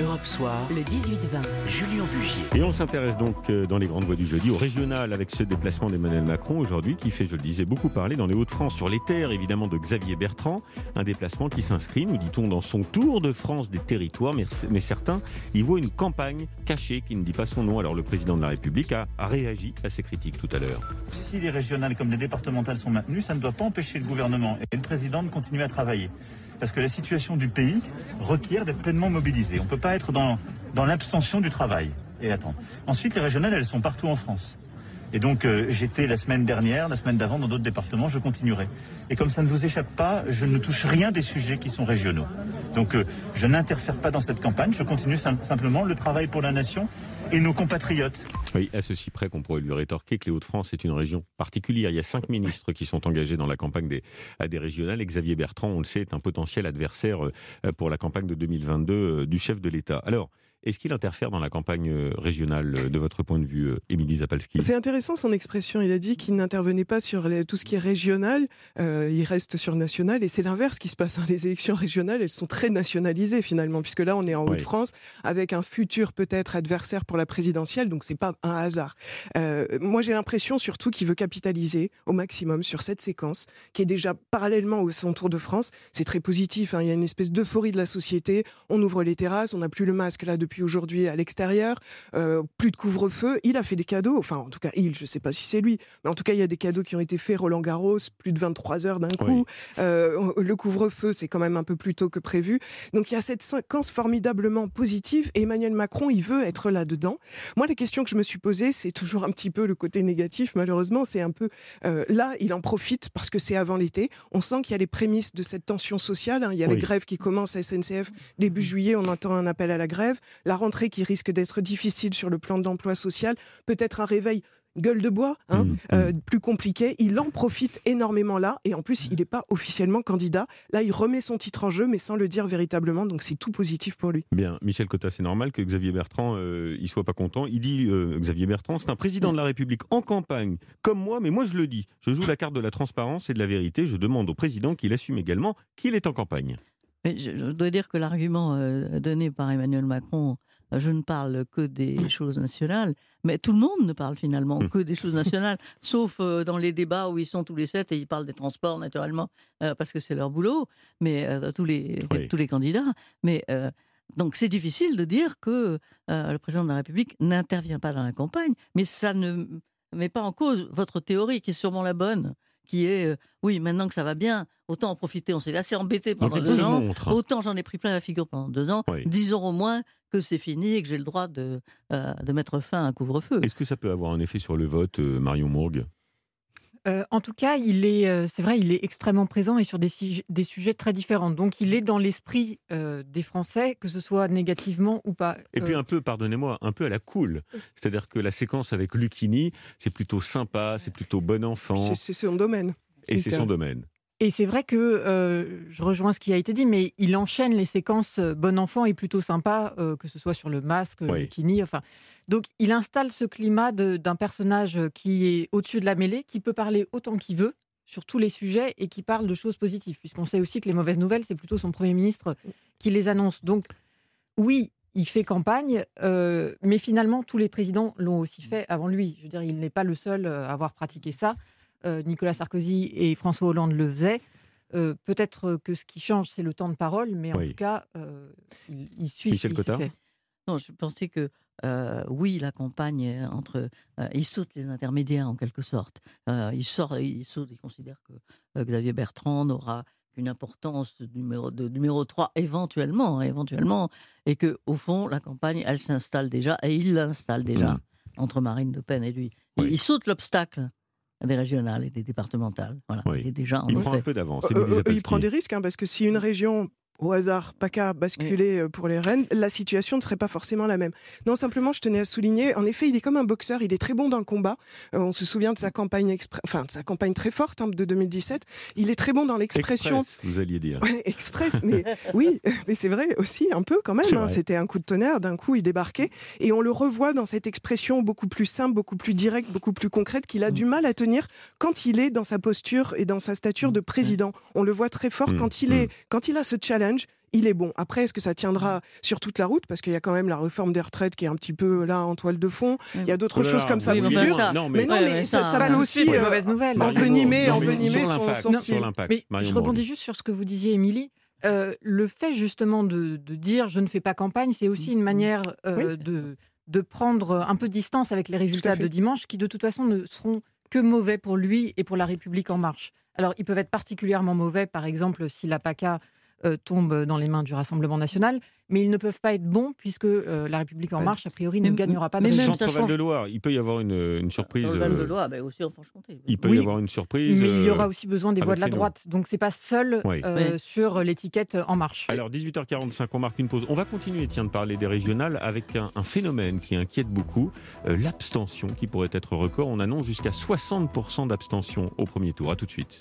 Europe Soir, le 18-20, Julien Bugier. Et on s'intéresse donc euh, dans les grandes voies du jeudi au régional avec ce déplacement d'Emmanuel Macron aujourd'hui qui fait, je le disais, beaucoup parler dans les Hauts-de-France, sur les terres évidemment de Xavier Bertrand. Un déplacement qui s'inscrit, nous dit-on, dans son tour de France des territoires, mais, mais, certains y voient une campagne cachée qui ne dit pas son nom. Alors le président de la République a, a réagi à ces critiques tout à l'heure. Si les régionales comme les départementales sont maintenues, ça ne doit pas empêcher le gouvernement et le président de continuer à travailler parce que la situation du pays requiert d'être pleinement mobilisée. On ne peut pas être dans, dans l'abstention du travail et attendre. Ensuite, les régionales, elles sont partout en France. Et donc, euh, j'étais la semaine dernière, la semaine d'avant dans d'autres départements, je continuerai. Et comme ça ne vous échappe pas, je ne touche rien des sujets qui sont régionaux. Donc, euh, je n'interfère pas dans cette campagne, je continue sim simplement le travail pour la nation et nos compatriotes. Oui, à ceci près qu'on pourrait lui rétorquer que les Hauts-de-France est une région particulière. Il y a cinq ministres qui sont engagés dans la campagne des, des régionales. Et Xavier Bertrand, on le sait, est un potentiel adversaire euh, pour la campagne de 2022 euh, du chef de l'État. Alors, est-ce qu'il interfère dans la campagne euh, régionale de votre point de vue, Émilie Zapalski? C'est intéressant son expression. Il a dit qu'il n'intervenait pas sur les, tout ce qui est régional, euh, il reste sur national. Et c'est l'inverse qui se passe. Hein. Les élections régionales, elles sont très nationalisées finalement, puisque là, on est en oui. Haute-France avec un futur peut-être adversaire pour la présidentielle. Donc, c'est pas un hasard. Euh, moi, j'ai l'impression surtout qu'il veut capitaliser au maximum sur cette séquence qui est déjà parallèlement au son Tour de France. C'est très positif. Hein. Il y a une espèce d'euphorie de la société. On ouvre les terrasses, on n'a plus le masque là depuis aujourd'hui à l'extérieur, euh, plus de couvre-feu. Il a fait des cadeaux, enfin en tout cas il, je ne sais pas si c'est lui, mais en tout cas il y a des cadeaux qui ont été faits Roland Garros, plus de 23 heures d'un coup. Oui. Euh, le couvre-feu c'est quand même un peu plus tôt que prévu. Donc il y a cette séquence formidablement positive et Emmanuel Macron il veut être là-dedans. Moi la question que je me suis posée c'est toujours un petit peu le côté négatif malheureusement, c'est un peu euh, là il en profite parce que c'est avant l'été. On sent qu'il y a les prémices de cette tension sociale. Hein. Il y a oui. les grèves qui commencent à SNCF début juillet, on entend un appel à la grève la rentrée qui risque d'être difficile sur le plan de l'emploi social, peut-être un réveil gueule de bois, hein, mmh, euh, mmh. plus compliqué. Il en profite énormément là, et en plus, il n'est pas officiellement candidat. Là, il remet son titre en jeu, mais sans le dire véritablement, donc c'est tout positif pour lui. Bien, Michel Cotta, c'est normal que Xavier Bertrand, euh, il soit pas content. Il dit, euh, Xavier Bertrand, c'est un président de la République en campagne, comme moi, mais moi je le dis, je joue la carte de la transparence et de la vérité. Je demande au président qu'il assume également qu'il est en campagne. Mais je, je dois dire que l'argument donné par Emmanuel Macron je ne parle que des choses nationales, mais tout le monde ne parle finalement que des choses nationales, sauf euh, dans les débats où ils sont tous les sept et ils parlent des transports naturellement, euh, parce que c'est leur boulot, mais euh, tous, les, oui. tous les candidats. Mais donc c'est difficile de dire que le président de la République n'intervient pas dans la campagne, mais ça ne met pas en cause votre théorie qui est sûrement la bonne qui est euh, oui, maintenant que ça va bien, autant en profiter. On s'est assez embêté pendant Donc, deux ans. Montre. Autant j'en ai pris plein la figure pendant deux ans. Oui. Dix ans au moins que c'est fini et que j'ai le droit de, euh, de mettre fin à un couvre-feu. Est-ce que ça peut avoir un effet sur le vote, euh, Marion Mourgue? Euh, en tout cas, il est, euh, c'est vrai, il est extrêmement présent et sur des, des sujets très différents. Donc, il est dans l'esprit euh, des Français, que ce soit négativement ou pas. Et puis un peu, pardonnez-moi, un peu à la cool. C'est-à-dire que la séquence avec Lucchini, c'est plutôt sympa, c'est plutôt bon enfant. C'est son domaine. Et c'est son domaine. Et c'est vrai que euh, je rejoins ce qui a été dit, mais il enchaîne les séquences euh, bon enfant et plutôt sympa, euh, que ce soit sur le masque, oui. le bikini, enfin. Donc il installe ce climat d'un personnage qui est au-dessus de la mêlée, qui peut parler autant qu'il veut sur tous les sujets et qui parle de choses positives, puisqu'on sait aussi que les mauvaises nouvelles, c'est plutôt son Premier ministre qui les annonce. Donc oui, il fait campagne, euh, mais finalement, tous les présidents l'ont aussi fait avant lui. Je veux dire, il n'est pas le seul à avoir pratiqué ça. Euh, Nicolas Sarkozy et François Hollande le faisaient. Euh, Peut-être que ce qui change, c'est le temps de parole, mais en Oui. tout cas, euh, il, il suit Michel ce fait. Non, je pensais que euh, oui, la campagne entre, euh, il saute les intermédiaires en quelque sorte. Euh, il sort, il saute, il considère que euh, Xavier Bertrand n'aura qu'une importance de numéro, de numéro 3 éventuellement, éventuellement, et que au fond la campagne, elle s'installe déjà et il l'installe déjà Mm. entre Marine Le Pen et lui. Oui. Il saute l'obstacle des régionales et des départementales. Voilà, Oui. il est déjà en Il prend un peu d'avance. Euh, euh, il prend des risques, hein, parce que si une région, au hasard, PACA, basculait euh, pour les Rennes, la situation ne serait pas forcément la même. Non, simplement, je tenais à souligner, en effet, il est comme un boxeur, il est très bon dans le combat. Euh, on se souvient de sa campagne, expr- enfin, de sa campagne très forte hein, de 2017. Il est très bon dans l'expression. Express, vous alliez dire. Ouais, express, mais oui, mais c'est vrai aussi un peu quand même. Hein. C'était un coup de tonnerre, d'un coup il débarquait et on le revoit dans cette expression beaucoup plus simple, beaucoup plus directe, beaucoup plus concrète qu'il a Mm. du mal à tenir quand il est dans sa posture et dans sa stature de président. On le voit très fort Mm, quand il mm. est, quand il a ce challenge. Il est bon. Après, est-ce que ça tiendra sur toute la route? Parce qu'il y a quand même la réforme des retraites qui est un petit peu là en toile de fond. Il y a d'autres oh choses comme ça. mais, non, mais, non, mais ça, peut aussi euh, envenimer, envenimer son, son style. Mais je rebondis juste sur ce que vous disiez, Émilie. Euh, le fait justement de, dire je ne fais pas campagne, c'est aussi une manière euh, de, de prendre un peu de distance avec les résultats de dimanche qui de toute façon ne seront que mauvais pour lui et pour la République en marche. Alors ils peuvent être particulièrement mauvais, par exemple si la PACA euh, tombe dans les mains du Rassemblement national, mais ils ne peuvent pas être bons puisque euh, la République en marche, a priori, ne gagnera pas. Mais même Centre Val de Loire, il peut y avoir une, une surprise. Val de Loire, bah, aussi en Franche-Comté. Il peut y avoir une surprise. Mais il y aura euh, aussi besoin des voix de la droite, donc c'est pas seul sur l'étiquette En Marche. Alors 18h45, on marque une pause. On va continuer, tiens, de parler des régionales avec un, phénomène qui inquiète beaucoup, l'abstention, qui pourrait être record. On annonce jusqu'à 60% d'abstention au premier tour. À tout de suite.